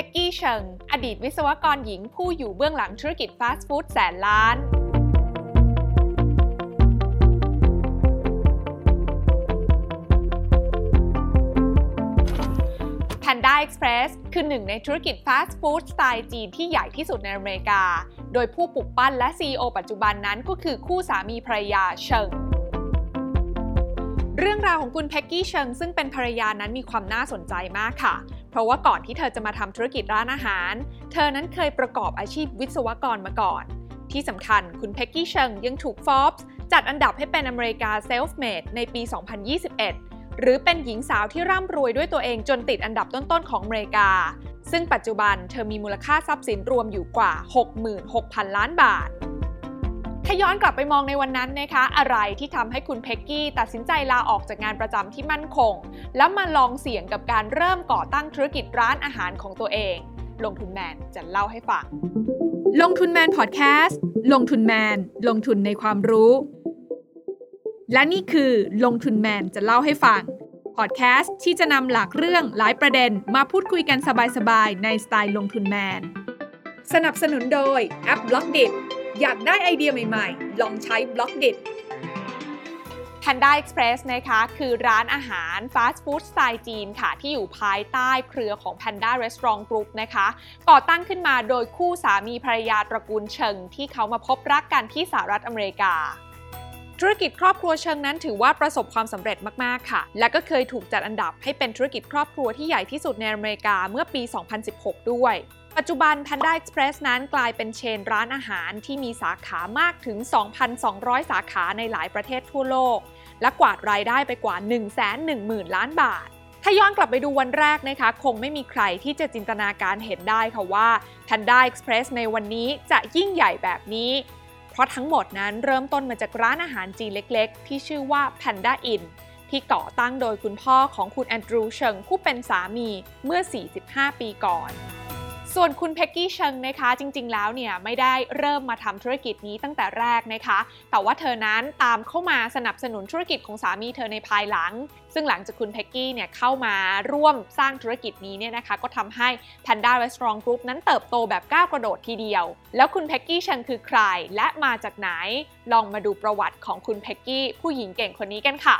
ท็กกี้เชิงอดีตวิศวกรหญิงผู้อยู่เบื้องหลังธุรกิจฟาสต์ฟู้ดแสนล้าน Panda Express คือหนึ่งในธุรกิจฟาสต์ฟู้ดสไตล์จีนที่ใหญ่ที่สุดในอเมริกา โดยผู้ปลุกปั้นและ CEO ปัจจุบันนั้นก็คือคู่สามีภรรยาเชิง เรื่องราวของคุณเพ็กกี้เชิงซึ่งเป็นภรรยานั้นมีความน่าสนใจมากค่ะ เพราะว่าก่อนที่เธอจะมาทำธุรกิจร้านอาหาร เธอนั้นเคยประกอบอาชีพวิศวกรมาก่อน ที่สำคัญคุณเพ็กกี้เชิงยังถูก Forbes จัดอันดับให้เป็นอเมริกา Self-Made ในปี 2021 หรือเป็นหญิงสาวที่ร่ำรวยด้วยตัวเองจนติดอันดับต้นๆของอเมริกา ซึ่งปัจจุบันเธอมีมูลค่าทรัพย์สินรวมอยู่กว่า 66,000 ล้านบาท ถ้าย้อนกลับไปมองในวันนั้นนะคะ อะไรที่ทำให้คุณเพ็กกี้ตัดสินใจลาออกจากงานประจำที่มั่นคง แล้วมาลองเสี่ยงกับการเริ่มก่อตั้งธุรกิจร้านอาหารของตัวเอง ลงทุนแมนจะเล่าให้ฟัง ลงทุนแมนพอดแคสต์ลงทุนแมน ลงทุนในความรู้ และนี่คือลงทุนแมนจะเล่าให้ฟังพอดแคสต์ที่จะนำหลากเรื่องหลายประเด็นมาพูดคุยกันสบายๆ ในสไตล์ลงทุนแมน สนับสนุนโดยแอป Blockdit อยากได้ไอเดียใหม่ๆ ลองใช้ Blockdit Panda Express นะคะคือร้านอาหารฟาสต์ฟู้ดสไตล์จีนค่ะ ที่อยู่ภายใต้เครือของ Panda Restaurant Group นะคะ ก่อตั้งขึ้นมาโดยคู่สามีภรรยาตระกูลเชิงที่เขามาพบรักกันที่สหรัฐอเมริกา ธุรกิจครอบครัวเชิงนั้นถือว่าประสบความสำเร็จมากๆค่ะ และก็เคยถูกจัดอันดับให้เป็นธุรกิจครอบครัวที่ใหญ่ที่สุดในอเมริกาเมื่อปี 2016 ด้วยปัจจุบัน Panda Express นั้นกลายเป็นเชนร้านอาหารที่มีสาขามากถึง 2,200 สาขาในหลายประเทศทั่วโลก และกวาดรายได้ไปกว่า 110,000 ล้านบาท ถ้าย้อนกลับไปดูวันแรกนะคะ คงไม่มีใครที่จะจินตนาการเห็นได้ค่ะว่า Panda Express ในวันนี้จะยิ่งใหญ่แบบนี้ เพราะทั้งหมดนั้นเริ่มต้นมาจากร้านอาหารจีนเล็กๆ ที่ชื่อว่า Panda Inn ที่ก่อตั้งโดยคุณพ่อของคุณแอนดรูเชิงผู้เป็นสามีเมื่อ 45 ปีก่อน ส่วนคุณเพ็กกี้เชิงนะคะจริง ๆ แล้วเนี่ยไม่ได้เริ่มมาทำธุรกิจนี้ตั้งแต่แรกนะคะ แต่ว่าเธอนั้นตามเข้ามาสนับสนุนธุรกิจของสามีเธอในภายหลัง ซึ่งหลังจากคุณเพ็กกี้เนี่ยเข้ามาร่วมสร้างธุรกิจนี้เนี่ยนะคะก็ทำให้ Panda Restaurant Group นั้นเติบโตแบบก้าวกระโดดทีเดียว แล้วคุณเพ็กกี้เชิงคือใครและมาจากไหน ลองมาดูประวัติของคุณเพ็กกี้ผู้หญิงเก่งคนนี้กันค่ะ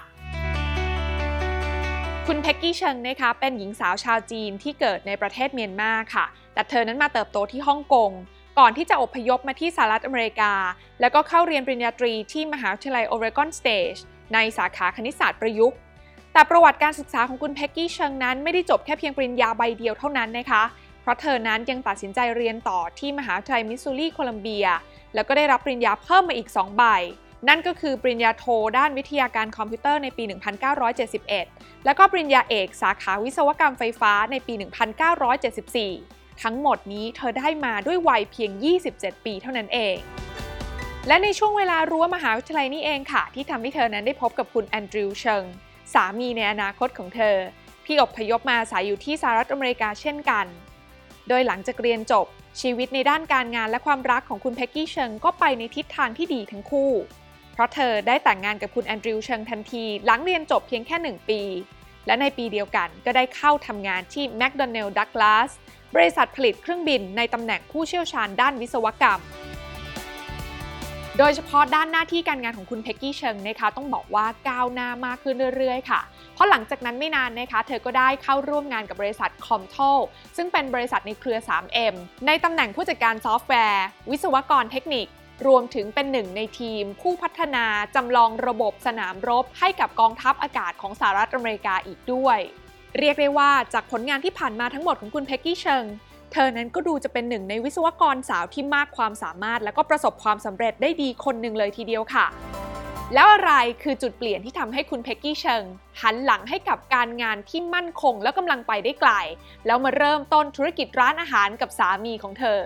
คุณเพ็กกี้เชิงนะคะเป็นหญิงสาวชาวจีนที่เกิดในประเทศเมียนมาค่ะ แต่เธอนั้นมาเติบโตที่ฮ่องกง ก่อนที่จะอพยพมาที่สหรัฐอเมริกา แล้วก็เข้าเรียนปริญญาตรีที่มหาวิทยาลัยโอเรกอนสเตทในสาขาคณิตศาสตร์ประยุกต์ แต่ประวัติการศึกษาของคุณเพ็กกี้เชิงนั้นไม่ได้จบแค่เพียงปริญญาใบเดียวเท่านั้นนะคะ เพราะเธอนั้นยังตัดสินใจเรียนต่อที่มหาวิทยาลัยมิสซูรีโคลัมเบีย แล้วก็ได้รับปริญญาเพิ่มมาอีก 2 ใบ นั่นก็คือปริญญาโทด้านวิทยาการคอมพิวเตอร์ในปี 1971 แล้วก็ปริญญาเอกสาขาวิศวกรรมไฟฟ้าในปี 1974 ทั้งหมดนี้เธอได้มาด้วยวัยเพียง 27 ปีเท่านั้นเอง และในช่วงเวลารั้วมหาวิทยาลัยนี้เองค่ะ ที่ทำให้เธอนั้นได้พบกับคุณแอนดรูว์เชิง สามีในอนาคตของเธอ ที่อพยพมาอาศัยอยู่ที่สหรัฐอเมริกาเช่นกัน โดยหลังจากเรียนจบชีวิตในด้านการงานและความรักของคุณเพ็กกี้เชิงก็ไปในทิศทางที่ดีทั้งคู่ เพราะเธอได้แต่งงานกับคุณแอนดรูว์เชิงทันที หลังเรียนจบเพียงแค่ 1 ปี และในปีเดียวกันก็ได้เข้าทำงานที่ McDonnell Douglas บริษัทผลิตเครื่องบินในตำแหน่งผู้เชี่ยวชาญด้านวิศวกรรม โดยเฉพาะด้านหน้าที่การงานของคุณเพ็กกี้เชิงนะคะต้องบอกว่าก้าวหน้ามากขึ้นเรื่อยๆ ค่ะ เพราะหลังจากนั้นไม่นานนะคะ เธอก็ได้เข้าร่วมงานกับบริษัท c o m t o ซึ่งเป็นบริษัทในเครือ 3M ในตำแหน่งผู้จัดการซอฟต์แวร์ วิศวกรเทคนิค รวมถึงเป็นหนึ่งในทีม ผู้พัฒนาจำลองระบบสนามรบให้กับกองทัพอากาศของสหรัฐอเมริกาอีกด้วย เรียกได้ว่าจากผลงานที่ผ่านมาทั้งหมดของคุณเพ็กกี้เชิง เธอนั้นก็ดูจะเป็นหนึ่งในวิศวกรสาวที่มากความสามารถ และก็ประสบความสำเร็จได้ดีคนหนึ่งเลยทีเดียวค่ะแล้วอะไรคือจุดเปลี่ยนที่ทำให้คุณเพ็กกี้เชิง หันหลังให้กับการงานที่มั่นคงและกำลังไปได้ไกล แล้วมาเริ่มต้นธุรกิจร้านอาหารกับสามีของเธอ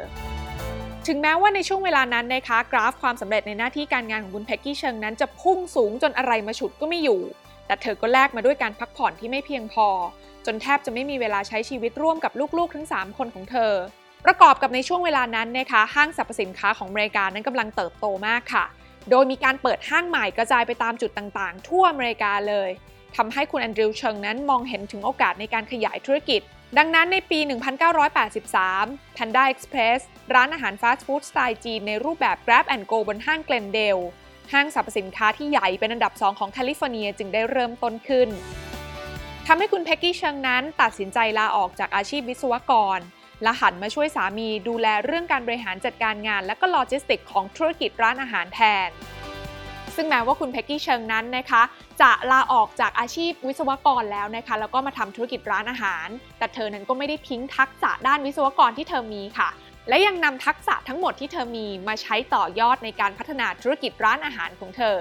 ถึงแม้ว่าในช่วงเวลานั้นนะคะ กราฟความสำเร็จในหน้าที่การงานของคุณเพ็กกี้เชิงนั้นจะพุ่งสูงจนอะไรมาฉุดก็ไม่อยู่ แต่เธอก็แลกมาด้วยการพักผ่อนที่ไม่เพียงพอ จนแทบจะไม่มีเวลาใช้ชีวิตร่วมกับลูกๆ ทั้ง 3 คนของเธอ ประกอบกับในช่วงเวลานั้นนะคะห้างสรรพสินค้าของอเมริกานั้นกำลังเติบโตมากค่ะ โดยมีการเปิดห้างใหม่กระจายไปตามจุดต่างๆ ทั่วอเมริกาเลยทำให้คุณแอนดริวเชิงนั้นมองเห็นถึงโอกาสในการขยายธุรกิจ ดังนั้นในปี 1983 Panda Express ร้านอาหารฟาสต์ฟู้ดสไตล์จีนในรูปแบบ Grab and Go บนห้างเกลนเดล ห้างสรรพสินค้าที่ใหญ่เป็นอันดับ 2 ของแคลิฟอร์เนียจึงได้เริ่มต้นขึ้น ทำให้คุณเพ็กกี้เชิงนั้นตัดสินใจลาออกจากอาชีพวิศวกร และหันมาช่วยสามีดูแลเรื่องการบริหารจัดการงาน และก็โลจิสติกของธุรกิจร้านอาหารแทน ซึ่งแม้ว่าคุณเพ็กกี้เชิงนั้นนะคะ จะลาออกจากอาชีพวิศวกรแล้วนะคะ แล้วก็มาทำธุรกิจร้านอาหาร แต่เธอนั้นก็ไม่ได้ทิ้งทักษะด้านวิศวกรที่เธอมีค่ะ และยังนำทักษะทั้งหมดที่เธอมีมาใช้ต่อยอดในการพัฒนาธุรกิจร้านอาหารของเธอ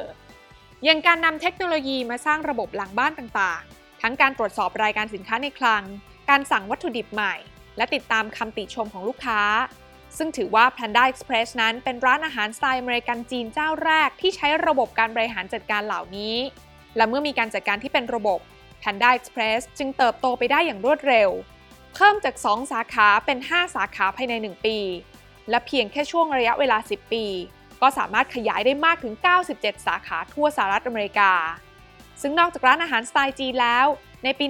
อย่างการนำเทคโนโลยีมาสร้างระบบหลังบ้านต่างๆ ทั้งการตรวจสอบรายการสินค้าในคลัง การสั่งวัตถุดิบใหม่ และติดตามคำติชมของลูกค้าซึ่งถือว่า Panda Express นั้นเป็นร้านอาหารสไตล์อเมริกันจีนเจ้าแรกที่ใช้ระบบการบริหารจัดการเหล่านี้ และเมื่อมีการจัดการที่เป็นระบบ Panda Express จึงเติบโตไปได้อย่างรวดเร็ว เพิ่มจาก 2 สาขาเป็น 5 สาขาภายใน 1 ปี และเพียงแค่ช่วงระยะเวลา 10 ปี ก็สามารถขยายได้มากถึง 97 สาขาทั่วสหรัฐอเมริกา ซึ่งนอกจากร้านอาหารสไตล์จีนแล้ว ในปี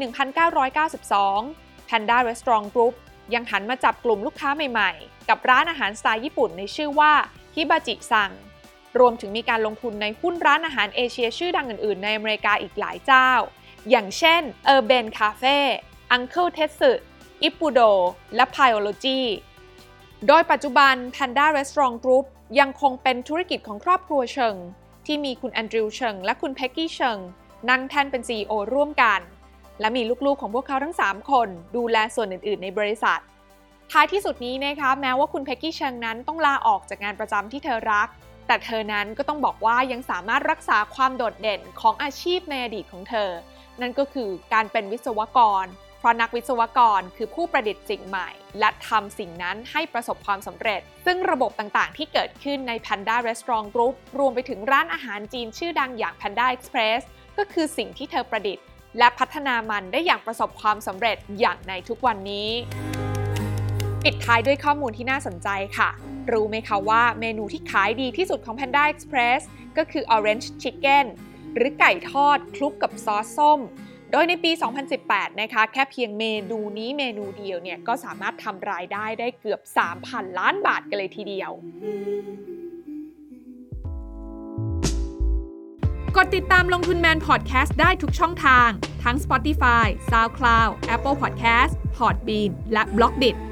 1992 Panda Restaurant Group ยังหันมาจับกลุ่มลูกค้าใหม่ๆ กับร้านอาหารสไตล์ญี่ปุ่นในชื่อว่าฮิบาจิซัง รวมถึงมีการลงทุนในหุ้นร้านอาหารเอเชียชื่อดังอื่นๆ ในอเมริกาอีกหลายเจ้า อย่างเช่น Urban Cafe Uncle Tetsu i p u d o และ Pyology โดยปัจจุบัน Panda Restaurant Group ยังคงเป็นธุรกิจของครอบครัวเชิง ที่มีคุณแอนดริวเชิง และคุณเพ็กกี้เชิง นั่งแท่นเป็น CEO ร่วมกัน และมีลูกๆของพวกเขาทั้ง 3 คน ดูแลส่วนอื่นๆ ในบริษัท ท้ายที่สุดนี้นะคะแม้ว่าคุณเพ็กกี้เชิงนั้นต้องลาออกจากงานประจำที่เธอรัก แต่เธอนั้นก็ต้องบอกว่ายังสามารถรักษาความโดดเด่นของอาชีพในอดีตของเธอ นั่นก็คือการเป็นวิศวกร เพราะนักวิศวกรคือผู้ประดิษฐ์สิ่งใหม่ และทำสิ่งนั้นให้ประสบความสำเร็จ ซึ่งระบบต่างๆ ที่เกิดขึ้นใน Panda Restaurant Group รวมไปถึงร้านอาหารจีนชื่อดังอย่าง Panda Express ก็คือสิ่งที่เธอประดิษฐ์ และพัฒนามันได้อย่างประสบความสำเร็จอย่างในทุกวันนี้ ปิดท้ายด้วยข้อมูลที่น่าสนใจค่ะ รู้ไหมคะว่าเมนูที่ขายดีที่สุดของ Panda Express ก็คือ Orange Chicken หรือไก่ทอดคลุกกับซอสส้ม โดยในปี 2018 นะคะ แค่เพียงเมนูนี้เมนูเดียวเนี่ย ก็สามารถทำรายได้ได้เกือบ 3,000 ล้านบาทกันเลยทีเดียว กดติดตามลงทุนแมนพอดแคสต์ได้ทุกช่องทาง ทั้ง Spotify, SoundCloud, Apple Podcast, Podbean และ b l o k d i t